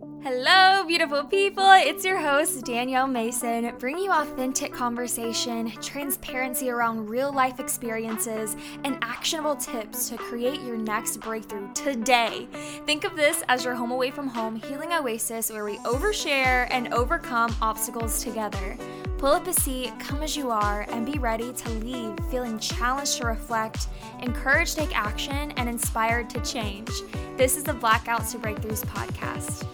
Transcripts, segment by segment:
Hello, beautiful people. It's your host, Danielle Mason, bringing you authentic conversation, transparency around real life experiences, and actionable tips to create your next breakthrough today. Think of this as your home away from home healing oasis where we overshare and overcome obstacles together. Pull up a seat, come as you are, and be ready to leave feeling challenged to reflect, encouraged to take action, and inspired to change. This is the Blackouts to Breakthroughs podcast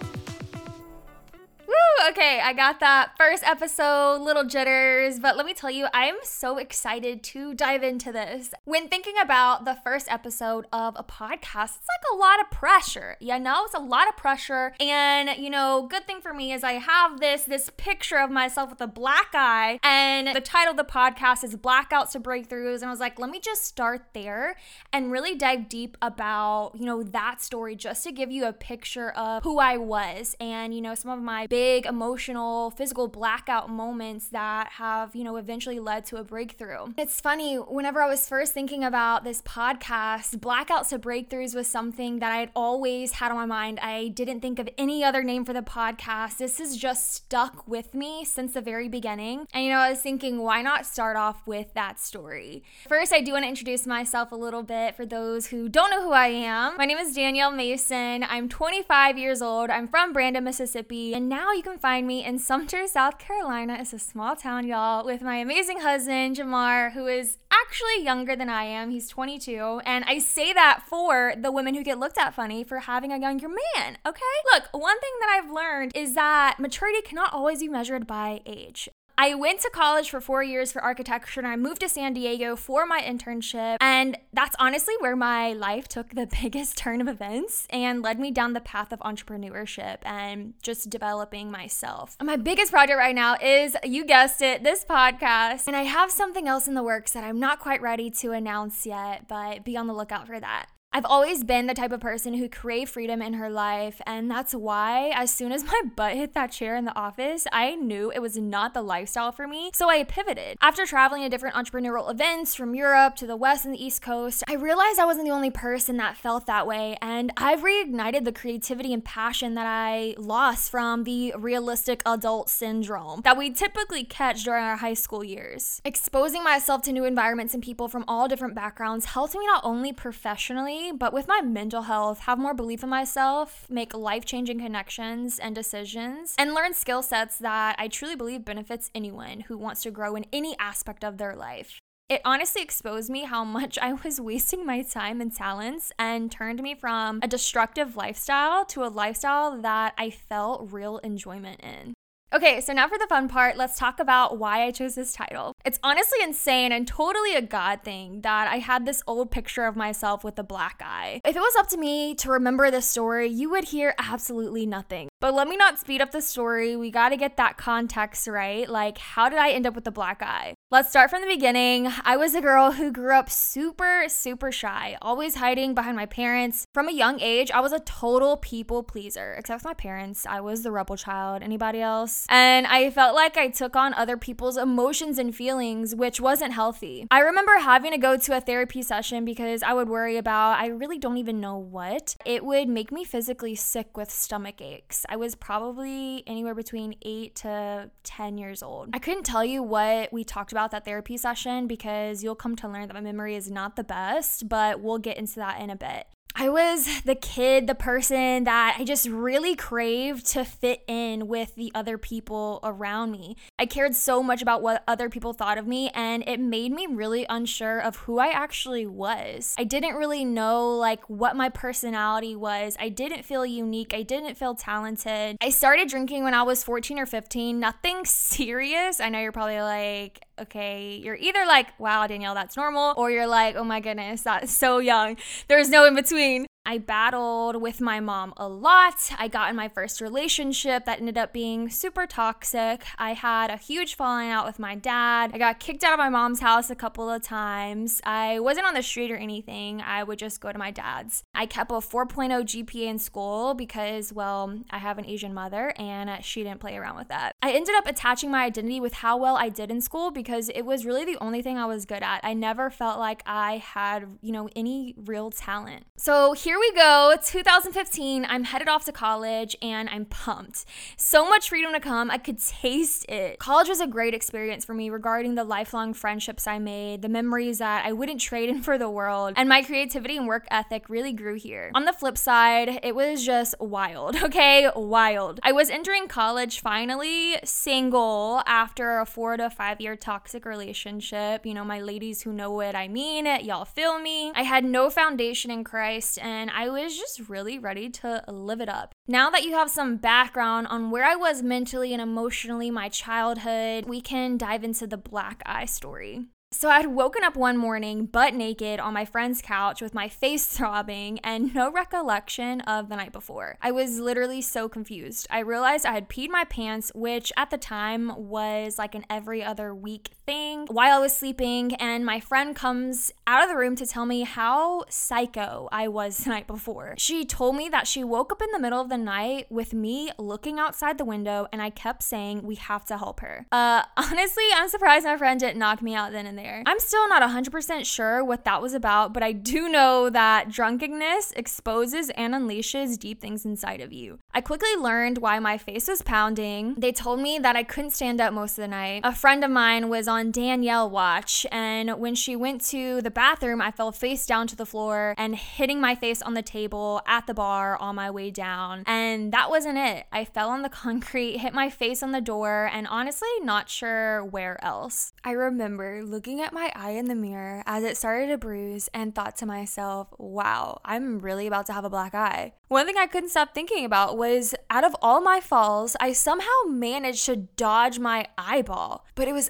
okay, I got that first episode, little jitters, but let me tell you, I am so excited to dive into this. When thinking about the first episode of a podcast, it's like a lot of pressure. You know, it's a lot of pressure. And, you know, good thing for me is I have this this picture of myself with a black eye, and the title of the podcast is Blackouts to Breakthroughs. And I was like, let me just start there and really dive deep about, you know, that story just to give you a picture of who I was and, you know, some of my big emotional, physical blackout moments that have, you know, eventually led to a breakthrough. It's funny, whenever I was first thinking about this podcast, Blackouts to Breakthroughs was something that I had always had on my mind. I didn't think of any other name for the podcast. This has just stuck with me since the very beginning. And, you know, I was thinking, why not start off with that story? First, I do want to introduce myself a little bit for those who don't know who I am. My name is Danielle Mason. I'm 25 years old. I'm from Brandon, Mississippi. And now you can find me in Sumter, South Carolina. It's a small town, y'all, with my amazing husband, Jamar, who is actually younger than I am. He's 22. And I say that for the women who get looked at funny for having a younger man, okay? Look, one thing that I've learned is that maturity cannot always be measured by age. I went to college for four years for architecture and I moved to San Diego for my internship. And that's honestly where my life took the biggest turn of events and led me down the path of entrepreneurship and just developing myself. My biggest project right now is, you guessed it, this podcast. And I have something else in the works that I'm not quite ready to announce yet, but be on the lookout for that. I've always been the type of person who crave freedom in her life, and that's why as soon as my butt hit that chair in the office, I knew it was not the lifestyle for me. So I pivoted. After traveling to different entrepreneurial events from Europe to the West and the East Coast, I realized I wasn't the only person that felt that way, and I've reignited the creativity and passion that I lost from the realistic adult syndrome that we typically catch during our high school years. Exposing myself to new environments and people from all different backgrounds helped me not only professionally but with my mental health, have more belief in myself, make life changing connections and decisions, and learn skill sets that I truly believe benefits anyone who wants to grow in any aspect of their life. It honestly exposed me how much I was wasting my time and talents and turned me from a destructive lifestyle to a lifestyle that I felt real enjoyment in. Okay, so now for the fun part, let's talk about why I chose this title. It's honestly insane and totally a God thing that I had this old picture of myself with a black eye. If it was up to me to remember this story, you would hear absolutely nothing. But let me not speed up the story. We gotta get that context right. Like, how did I end up with a black eye? Let's start from the beginning. I was a girl who grew up super, super shy, always hiding behind my parents. From a young age, I was a total people pleaser, except for my parents. I was the rebel child. Anybody else? And I felt like I took on other people's emotions and feelings, which wasn't healthy. I remember having to go to a therapy session because I would worry about, I really don't even know what. It would make me physically sick with stomach aches. I was probably anywhere between 8 to 10 years old. I couldn't tell you what we talked about that therapy session because you'll come to learn that my memory is not the best, but we'll get into that in a bit. I was the kid, the person that I just really craved to fit in with the other people around me. I cared so much about what other people thought of me, and it made me really unsure of who I actually was. I didn't really know like what my personality was. I didn't feel unique. I didn't feel talented. I started drinking when I was 14 or 15. Nothing serious. I know you're probably like, okay, you're either like, wow, Danielle, that's normal, or you're like, oh my goodness, that's so young. There's no in between. Halloween I battled with my mom a lot. I got in my first relationship that ended up being super toxic. I had a huge falling out with my dad. I got kicked out of my mom's house a couple of times. I wasn't on the street or anything. I would just go to my dad's. I kept a 4.0 GPA in school because, well, I have an Asian mother and she didn't play around with that. I ended up attaching my identity with how well I did in school because it was really the only thing I was good at. I never felt like I had, you know, any real talent. So here here we go, 2015. I'm headed off to college and I'm pumped. So much freedom to come. I could taste it. College was a great experience for me regarding the lifelong friendships I made, the memories that I wouldn't trade in for the world, and my creativity and work ethic really grew here. On the flip side, it was just wild, okay? Wild. I was entering college finally single after a four to five year toxic relationship. You know, my ladies who know what I mean, y'all feel me. I had no foundation in Christ and I was just really ready to live it up. Now that you have some background on where I was mentally and emotionally, my childhood, we can dive into the black eye story. So I had woken up one morning butt naked on my friend's couch with my face throbbing and no recollection of the night before. I was literally so confused. I realized I had peed my pants, which at the time was like an every other week thing, while I was sleeping, and my friend comes out of the room to tell me how psycho I was the night before. She told me that she woke up in the middle of the night with me looking outside the window, and I kept saying, We have to help her. Uh, honestly, I'm surprised my friend didn't knock me out then and there. I'm still not 100% sure what that was about, but I do know that drunkenness exposes and unleashes deep things inside of you. I quickly learned why my face was pounding. They told me that I couldn't stand up most of the night. A friend of mine was on Danielle watch, and when she went to the bathroom, I fell face down to the floor and hitting my face on the table at the bar on my way down. And that wasn't it. I fell on the concrete, hit my face on the door, and honestly, not sure where else. I remember looking at my eye in the mirror as it started to bruise and thought to myself, wow, I'm really about to have a black eye. One thing I couldn't stop thinking about was out of all my falls, I somehow managed to dodge my eyeball, but it was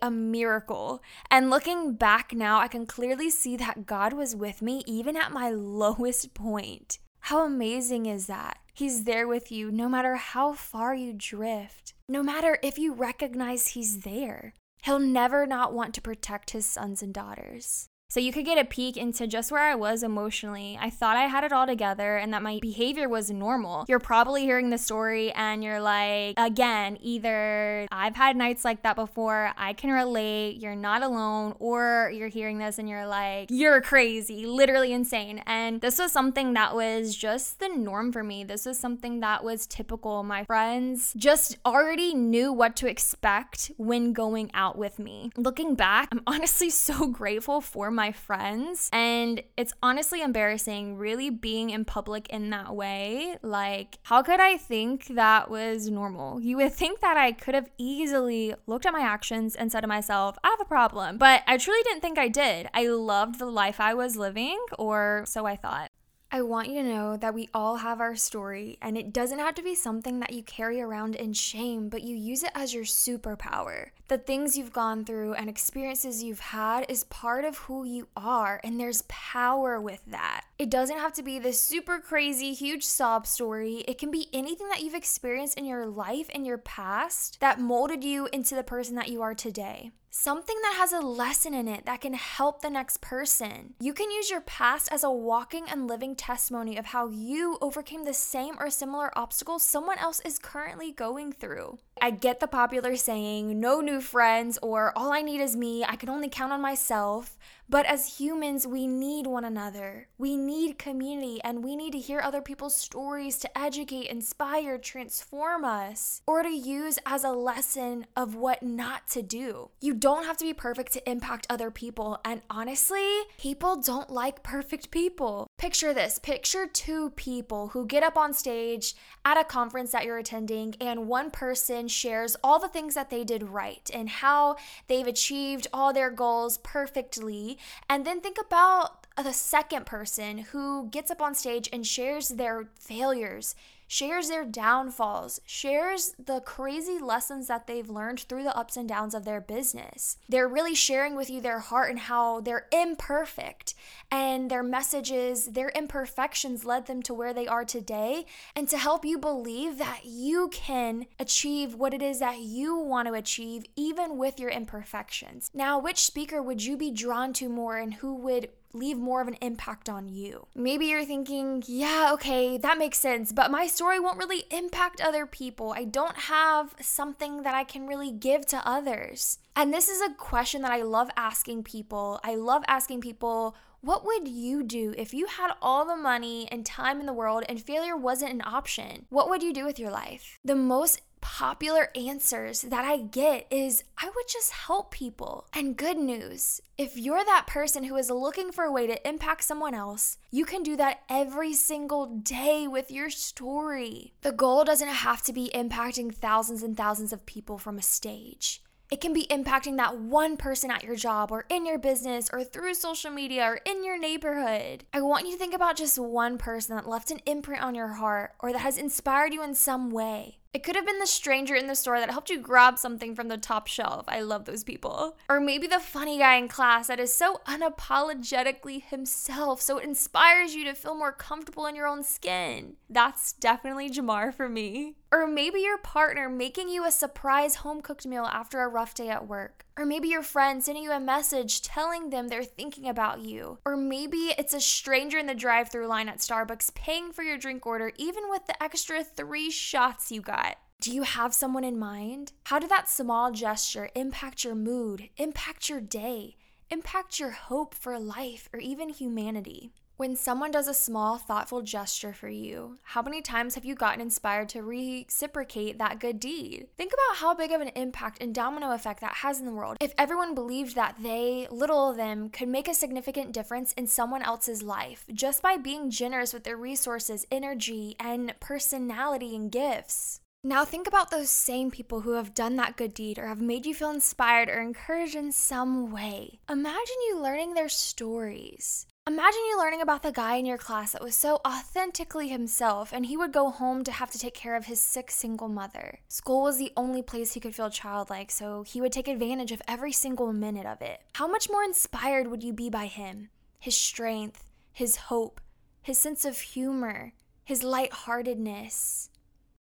a miracle. And looking back now, I can clearly see that God was with me even at my lowest point. How amazing is that? He's there with you no matter how far you drift, no matter if you recognize He's there. He'll never not want to protect his sons and daughters. So you could get a peek into just where I was emotionally. I thought I had it all together and that my behavior was normal. You're probably hearing the story and you're like, again, either I've had nights like that before, I can relate, you're not alone, or you're hearing this and you're like, you're crazy, literally insane. And this was something that was just the norm for me. This was something that was typical. My friends just already knew what to expect when going out with me. Looking back, I'm honestly so grateful for my friends. And it's honestly embarrassing really being in public in that way. Like, how could I think that was normal? You would think that I could have easily looked at my actions and said to myself, I have a problem. But I truly didn't think I did. I loved the life I was living, or so I thought. I want you to know that we all have our story, and it doesn't have to be something that you carry around in shame, but you use it as your superpower. The things you've gone through and experiences you've had is part of who you are, and there's power with that. It doesn't have to be this super crazy, huge sob story. It can be anything that you've experienced in your life and your past that molded you into the person that you are today something that has a lesson in it that can help the next person. You can use your past as a walking and living testimony of how you overcame the same or similar obstacles someone else is currently going through. I get the popular saying, no new friends, or all I need is me, I can only count on myself. But as humans, we need one another. We need community and we need to hear other people's stories to educate, inspire, transform us, or to use as a lesson of what not to do. You don't have to be perfect to impact other people. And honestly, people don't like perfect people. Picture this picture two people who get up on stage at a conference that you're attending, and one person shares all the things that they did right and how they've achieved all their goals perfectly and then think about the second person who gets up on stage and shares their failures, shares their downfalls, shares the crazy lessons that they've learned through the ups and downs of their business. They're really sharing with you their heart and how they're imperfect and their messages, their imperfections led them to where they are today, and to help you believe that you can achieve what it is that you want to achieve, even with your imperfections. Now, which speaker would you be drawn to more and who would leave more of an impact on you. Maybe you're thinking, yeah, okay, that makes sense, but my story won't really impact other people. I don't have something that I can really give to others. And this is a question that I love asking people. I love asking people, what would you do if you had all the money and time in the world and failure wasn't an option? What would you do with your life? The most popular answers that I get is I would just help people. And good news if you're that person who is looking for a way to impact someone else, you can do that every single day with your story. The goal doesn't have to be impacting thousands and thousands of people from a stage. It can be impacting that one person at your job or in your business or through social media or in your neighborhood. I want you to think about just one person that left an imprint on your heart or that has inspired you in some way. It could have been the stranger in the store that helped you grab something from the top shelf. I love those people. Or maybe the funny guy in class that is so unapologetically himself, so it inspires you to feel more comfortable in your own skin. That's definitely Jamar for me. Or maybe your partner making you a surprise home cooked meal after a rough day at work. Or maybe your friend sending you a message telling them they're thinking about you. Or maybe it's a stranger in the drive through line at Starbucks paying for your drink order, even with the extra three shots you got. Do you have someone in mind? How did that small gesture impact your mood, impact your day, impact your hope for life, or even humanity? When someone does a small, thoughtful gesture for you, how many times have you gotten inspired to reciprocate that good deed? Think about how big of an impact and domino effect that has in the world. If everyone believed that they, little of them, could make a significant difference in someone else's life just by being generous with their resources, energy, and personality and gifts. Now, think about those same people who have done that good deed or have made you feel inspired or encouraged in some way. Imagine you learning their stories. Imagine you learning about the guy in your class that was so authentically himself, and he would go home to have to take care of his sick single mother. School was the only place he could feel childlike, so he would take advantage of every single minute of it. How much more inspired would you be by him? His strength, his hope, his sense of humor, his lightheartedness,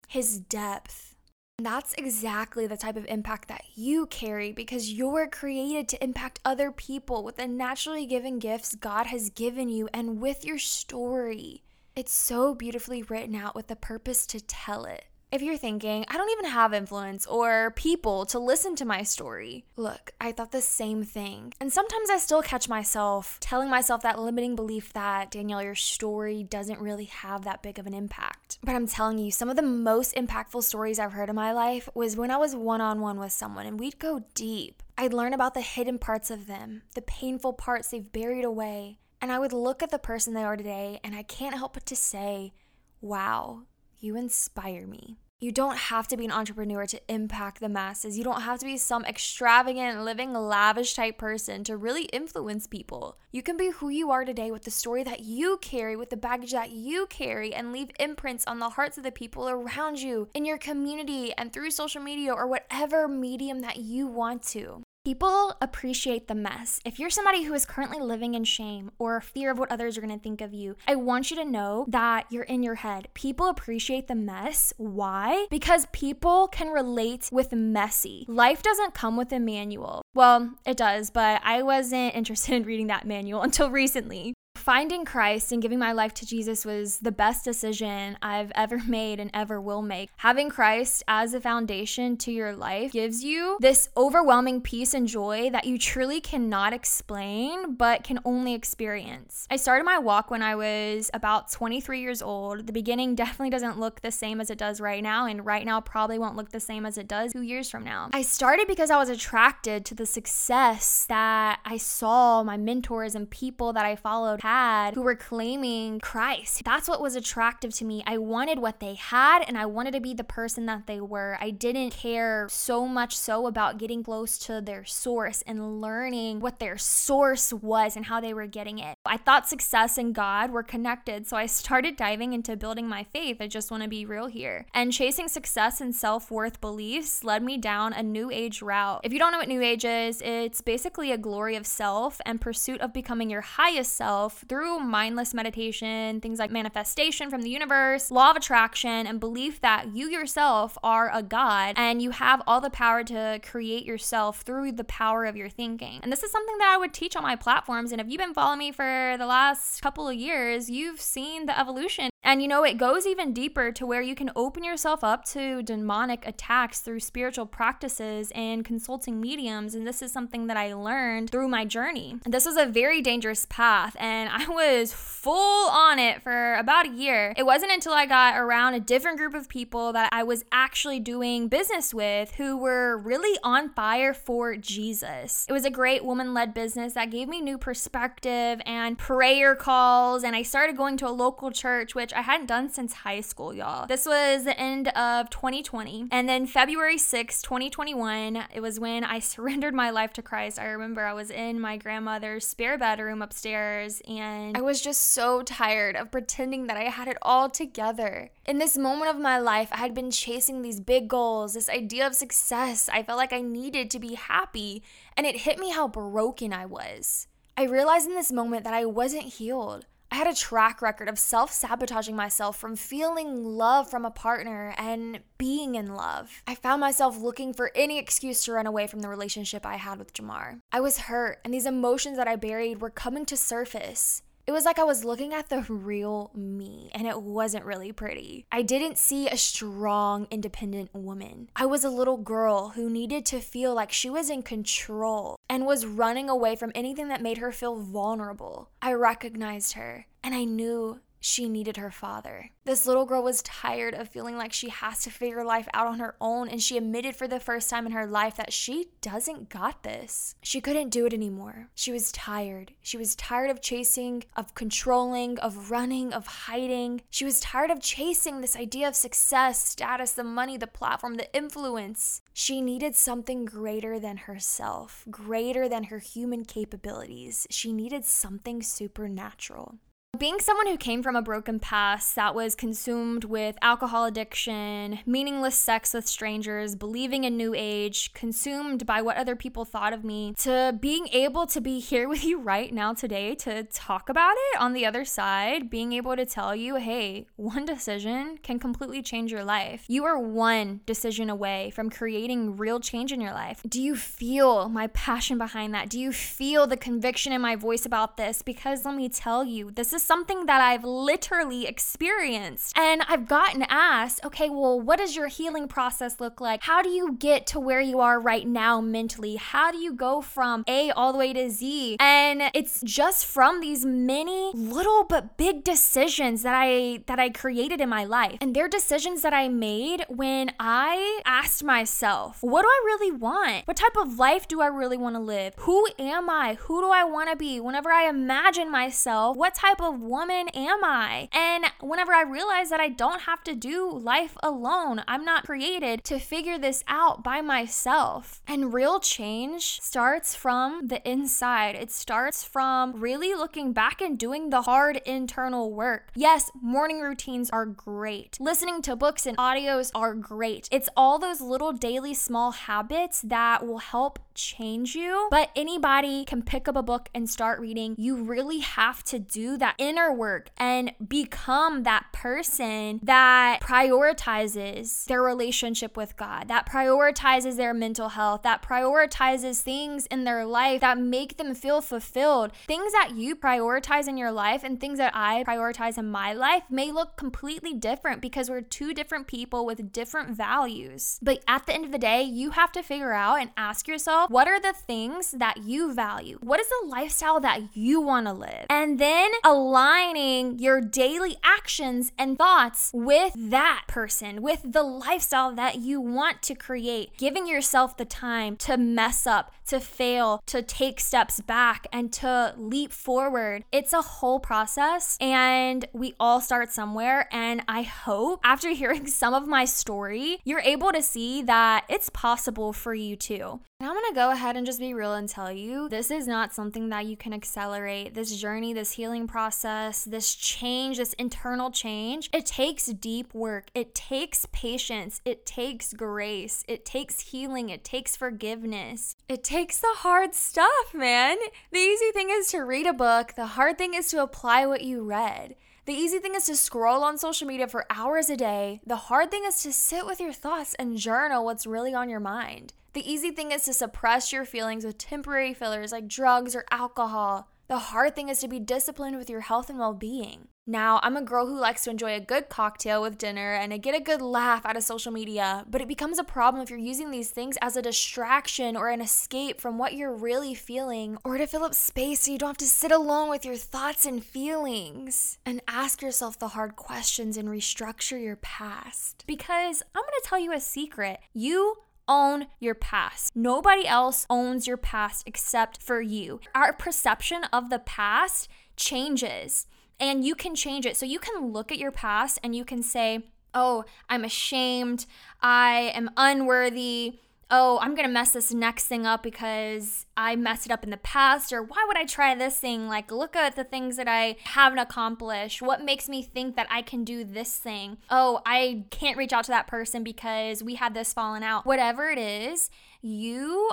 his depth. That's exactly the type of impact that you carry because you're created to impact other people with the naturally given gifts God has given you and with your story. It's so beautifully written out with the purpose to tell it. If you're thinking, I don't even have influence or people to listen to my story, look, I thought the same thing. And sometimes I still catch myself telling myself that limiting belief that, Danielle, your story doesn't really have that big of an impact. But I'm telling you, some of the most impactful stories I've heard in my life was when I was one on one with someone and we'd go deep. I'd learn about the hidden parts of them, the painful parts they've buried away. And I would look at the person they are today and I can't help but to say, wow, you inspire me. You don't have to be an entrepreneur to impact the masses. You don't have to be some extravagant, living lavish type person to really influence people. You can be who you are today with the story that you carry, with the baggage that you carry, and leave imprints on the hearts of the people around you, in your community, and through social media or whatever medium that you want to. People appreciate the mess. If you're somebody who is currently living in shame or fear of what others are going to think of you, I want you to know that you're in your head. People appreciate the mess. Why? Because people can relate with messy. Life doesn't come with a manual. Well, it does, but I wasn't interested in reading that manual until recently. Finding Christ and giving my life to Jesus was the best decision I've ever made and ever will make. Having Christ as a foundation to your life gives you this overwhelming peace and joy that you truly cannot explain, but can only experience. I started my walk when I was about 23 years old. The beginning definitely doesn't look the same as it does right now, and right now probably won't look the same as it does two years from now. I started because I was attracted to the success that I saw my mentors and people that I followed had who were claiming Christ. That's what was attractive to me. I wanted what they had and I wanted to be the person that they were. I didn't care so much so about getting close to their source and learning what their source was and how they were getting it. I thought success and God were connected, so I started diving into building my faith. I just want to be real here. And chasing success and self worth beliefs led me down a new age route. If you don't know what new age is, it's basically a glory of self and pursuit of becoming your highest self through mindless meditation, things like manifestation from the universe, law of attraction, and belief that you yourself are a God and you have all the power to create yourself through the power of your thinking. And this is something that I would teach on my platforms. And if you've been following me for the last couple of years, you've seen the evolution. And you know, it goes even deeper to where you can open yourself up to demonic attacks through spiritual practices and consulting mediums. And this is something that I learned through my journey. This was a very dangerous path, and I was full on it for about a year. It wasn't until I got around a different group of people that I was actually doing business with who were really on fire for Jesus. It was a great woman led business that gave me new perspective and prayer calls, and I started going to a local church, which I hadn't done since high school, y'all. This was the end of 2020. And then February 6, 2021, it was when I surrendered my life to Christ. I remember I was in my grandmother's spare bedroom upstairs and I was just so tired of pretending that I had it all together. In this moment of my life, I had been chasing these big goals, this idea of success. I felt like I needed to be happy, and it hit me how broken I was. I realized in this moment that I wasn't healed. I had a track record of self sabotaging myself from feeling love from a partner and being in love. I found myself looking for any excuse to run away from the relationship I had with Jamar. I was hurt, and these emotions that I buried were coming to surface. It was like I was looking at the real me, and it wasn't really pretty. I didn't see a strong, independent woman. I was a little girl who needed to feel like she was in control and was running away from anything that made her feel vulnerable. I recognized her, and I knew she needed her father. This little girl was tired of feeling like she has to figure life out on her own, and she admitted for the first time in her life that she doesn't got this. She couldn't do it anymore. She was tired. She was tired of chasing, of controlling, of running, of hiding. She was tired of chasing this idea of success, status, the money, the platform, the influence. She needed something greater than herself, greater than her human capabilities. She needed something supernatural. Being someone who came from a broken past that was consumed with alcohol addiction, meaningless sex with strangers, believing in new age, consumed by what other people thought of me, to being able to be here with you right now today to talk about it on the other side, being able to tell you, hey, one decision can completely change your life. You are one decision away from creating real change in your life. Do you feel my passion behind that? Do you feel the conviction in my voice about this? Because let me tell you, this is something that I've literally experienced. And I've gotten asked, okay, well, what does your healing process look like? How do you get to where you are right now mentally? How do you go from A all the way to Z? And it's just from these many little but big decisions that I that I created in my life. And they're decisions that I made when I asked myself, what do I really want? What type of life do I really want to live? Who am I? Who do I want to be? Whenever I imagine myself, what type of woman am I? And whenever I realize that I don't have to do life alone, I'm not created to figure this out by myself. And real change starts from the inside, it starts from really looking back and doing the hard internal work. Yes, morning routines are great, listening to books and audios are great. It's all those little daily small habits that will help change you. But anybody can pick up a book and start reading. You really have to do that inner work and become that person that prioritizes their relationship with God, that prioritizes their mental health, that prioritizes things in their life that make them feel fulfilled. Things that you prioritize in your life and things that I prioritize in my life may look completely different because we're two different people with different values. But at the end of the day, you have to figure out and ask yourself what are the things that you value? What is the lifestyle that you want to live? And then aligning your daily actions and thoughts with that person, with the lifestyle that you want to create, giving yourself the time to mess up, to fail, to take steps back, and to leap forward. It's a whole process, and we all start somewhere. And I hope after hearing some of my story, you're able to see that it's possible for you too. And I'm gonna go ahead and just be real and tell you this is not something that you can accelerate. This journey, this healing process, this change, this internal change, it takes deep work. It takes patience. It takes grace. It takes healing. It takes forgiveness. It takes the hard stuff, man. The easy thing is to read a book, the hard thing is to apply what you read. The easy thing is to scroll on social media for hours a day. The hard thing is to sit with your thoughts and journal what's really on your mind. The easy thing is to suppress your feelings with temporary fillers like drugs or alcohol. The hard thing is to be disciplined with your health and well being. Now, I'm a girl who likes to enjoy a good cocktail with dinner and to get a good laugh out of social media, but it becomes a problem if you're using these things as a distraction or an escape from what you're really feeling or to fill up space so you don't have to sit alone with your thoughts and feelings. And ask yourself the hard questions and restructure your past. Because I'm gonna tell you a secret you own your past. Nobody else owns your past except for you. Our perception of the past changes and you can change it. So you can look at your past and you can say, oh, I'm ashamed. I am unworthy oh, I'm gonna mess this next thing up because I messed it up in the past, or why would I try this thing? Like, look at the things that I haven't accomplished. What makes me think that I can do this thing? Oh, I can't reach out to that person because we had this falling out. Whatever it is, you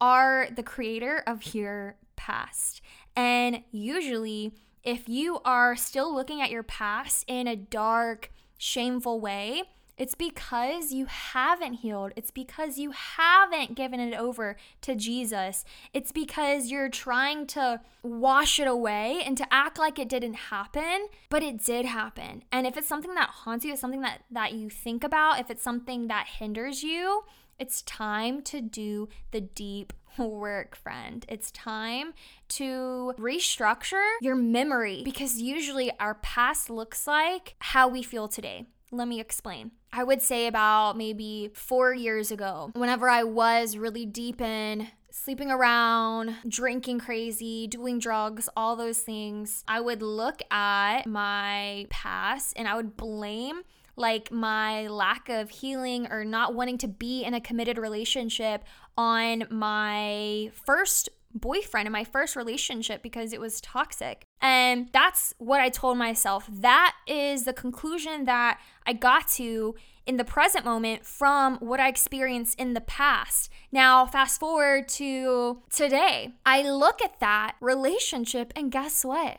are the creator of your past. And usually, if you are still looking at your past in a dark, shameful way, it's because you haven't healed. It's because you haven't given it over to Jesus. It's because you're trying to wash it away and to act like it didn't happen, but it did happen. And if it's something that haunts you, it's something that that you think about, if it's something that hinders you, it's time to do the deep work, friend. It's time to restructure your memory because usually our past looks like how we feel today. Let me explain. I would say about maybe four years ago, whenever I was really deep in sleeping around, drinking crazy, doing drugs, all those things, I would look at my past and I would blame like my lack of healing or not wanting to be in a committed relationship on my first boyfriend in my first relationship because it was toxic. And that's what I told myself. That is the conclusion that I got to in the present moment from what I experienced in the past. Now, fast forward to today. I look at that relationship and guess what?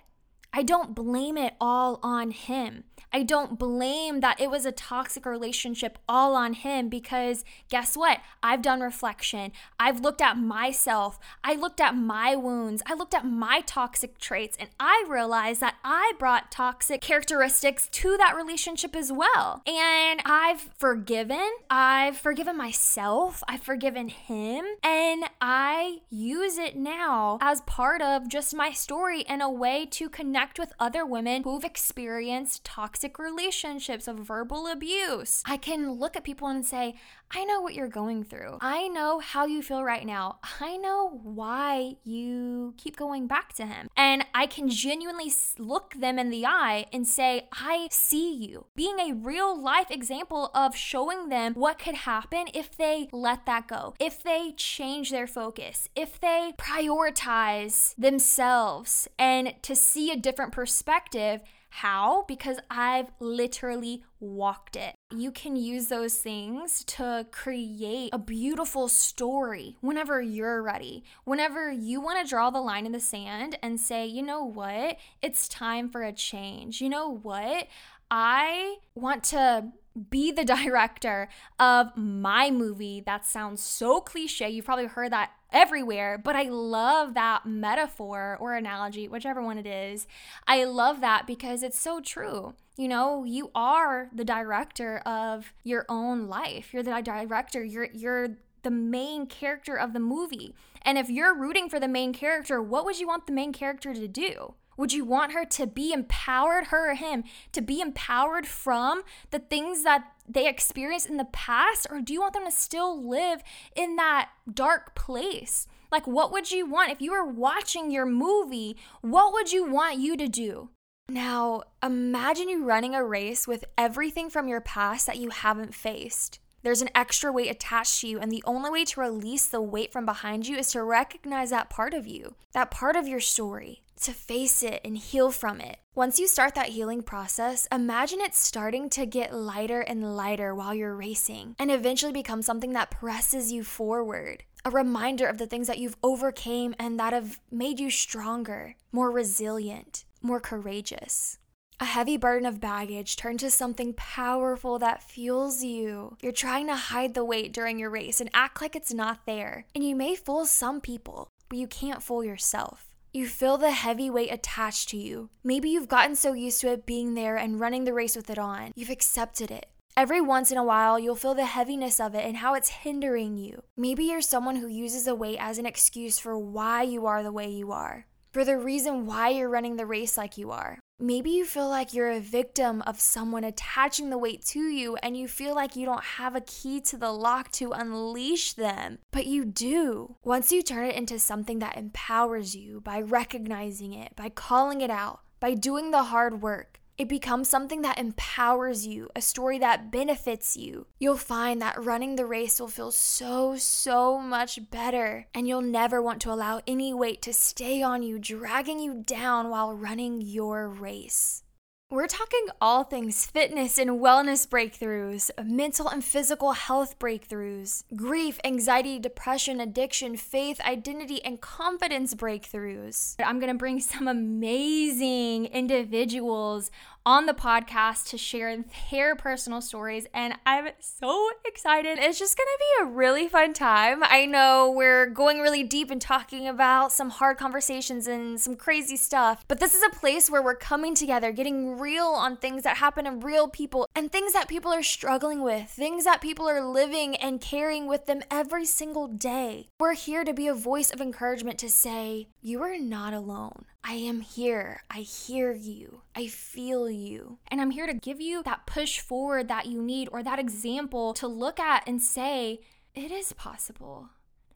I don't blame it all on him. I don't blame that it was a toxic relationship all on him because guess what? I've done reflection. I've looked at myself. I looked at my wounds. I looked at my toxic traits and I realized that I brought toxic characteristics to that relationship as well. And I've forgiven. I've forgiven myself. I've forgiven him. And I use it now as part of just my story and a way to connect with other women who've experienced toxic toxic relationships, of verbal abuse. I can look at people and say, I know what you're going through. I know how you feel right now. I know why you keep going back to him. And I can genuinely look them in the eye and say, I see you. Being a real life example of showing them what could happen if they let that go, if they change their focus, if they prioritize themselves and to see a different perspective how? Because I've literally walked it. You can use those things to create a beautiful story whenever you're ready. Whenever you want to draw the line in the sand and say, you know what? It's time for a change. You know what? I want to be the director of my movie. That sounds so cliche. You've probably heard that everywhere, but I love that metaphor or analogy, whichever one it is. I love that because it's so true. You know, you are the director of your own life. You're the director. You're you're the main character of the movie. And if you're rooting for the main character, what would you want the main character to do? Would you want her to be empowered, her or him, to be empowered from the things that they experienced in the past? Or do you want them to still live in that dark place? Like, what would you want if you were watching your movie? What would you want you to do? Now, imagine you running a race with everything from your past that you haven't faced. There's an extra weight attached to you, and the only way to release the weight from behind you is to recognize that part of you, that part of your story to face it and heal from it. Once you start that healing process, imagine it starting to get lighter and lighter while you're racing and eventually become something that presses you forward. a reminder of the things that you've overcame and that have made you stronger, more resilient, more courageous. A heavy burden of baggage turned to something powerful that fuels you. You're trying to hide the weight during your race and act like it's not there. And you may fool some people, but you can't fool yourself. You feel the heavy weight attached to you. Maybe you've gotten so used to it being there and running the race with it on, you've accepted it. Every once in a while, you'll feel the heaviness of it and how it's hindering you. Maybe you're someone who uses the weight as an excuse for why you are the way you are, for the reason why you're running the race like you are. Maybe you feel like you're a victim of someone attaching the weight to you and you feel like you don't have a key to the lock to unleash them. But you do. Once you turn it into something that empowers you by recognizing it, by calling it out, by doing the hard work, it becomes something that empowers you, a story that benefits you. You'll find that running the race will feel so, so much better, and you'll never want to allow any weight to stay on you, dragging you down while running your race. We're talking all things fitness and wellness breakthroughs, mental and physical health breakthroughs, grief, anxiety, depression, addiction, faith, identity, and confidence breakthroughs. I'm gonna bring some amazing individuals on the podcast to share their personal stories. And I'm so excited. It's just gonna be a really fun time. I know we're going really deep and talking about some hard conversations and some crazy stuff, but this is a place where we're coming together, getting real on things that happen to real people and things that people are struggling with, things that people are living and carrying with them every single day. We're here to be a voice of encouragement to say, You are not alone. I am here. I hear you. I feel you. And I'm here to give you that push forward that you need or that example to look at and say, it is possible.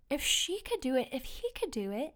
If she could do it, if he could do it,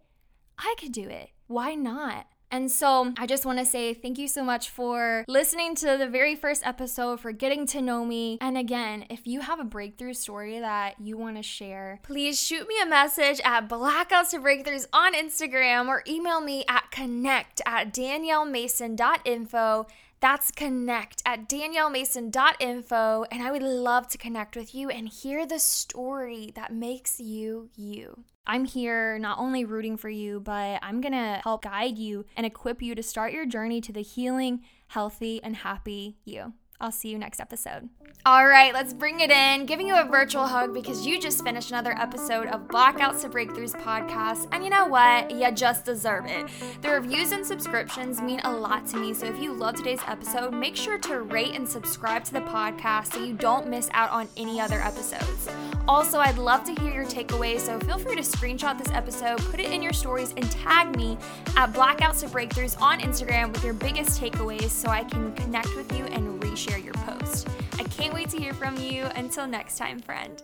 I could do it. Why not? And so I just want to say thank you so much for listening to the very first episode, for getting to know me. And again, if you have a breakthrough story that you want to share, please shoot me a message at Blackouts to Breakthroughs on Instagram or email me at connect at daniellemason.info. That's connect at daniellemason.info. And I would love to connect with you and hear the story that makes you you. I'm here not only rooting for you, but I'm gonna help guide you and equip you to start your journey to the healing, healthy, and happy you. I'll see you next episode. All right, let's bring it in. Giving you a virtual hug because you just finished another episode of Blackouts to Breakthroughs podcast. And you know what? You just deserve it. The reviews and subscriptions mean a lot to me. So if you love today's episode, make sure to rate and subscribe to the podcast so you don't miss out on any other episodes. Also, I'd love to hear your takeaways. So feel free to screenshot this episode, put it in your stories, and tag me at Blackouts to Breakthroughs on Instagram with your biggest takeaways so I can connect with you and reshare your post. I can't wait to hear from you. Until next time, friend.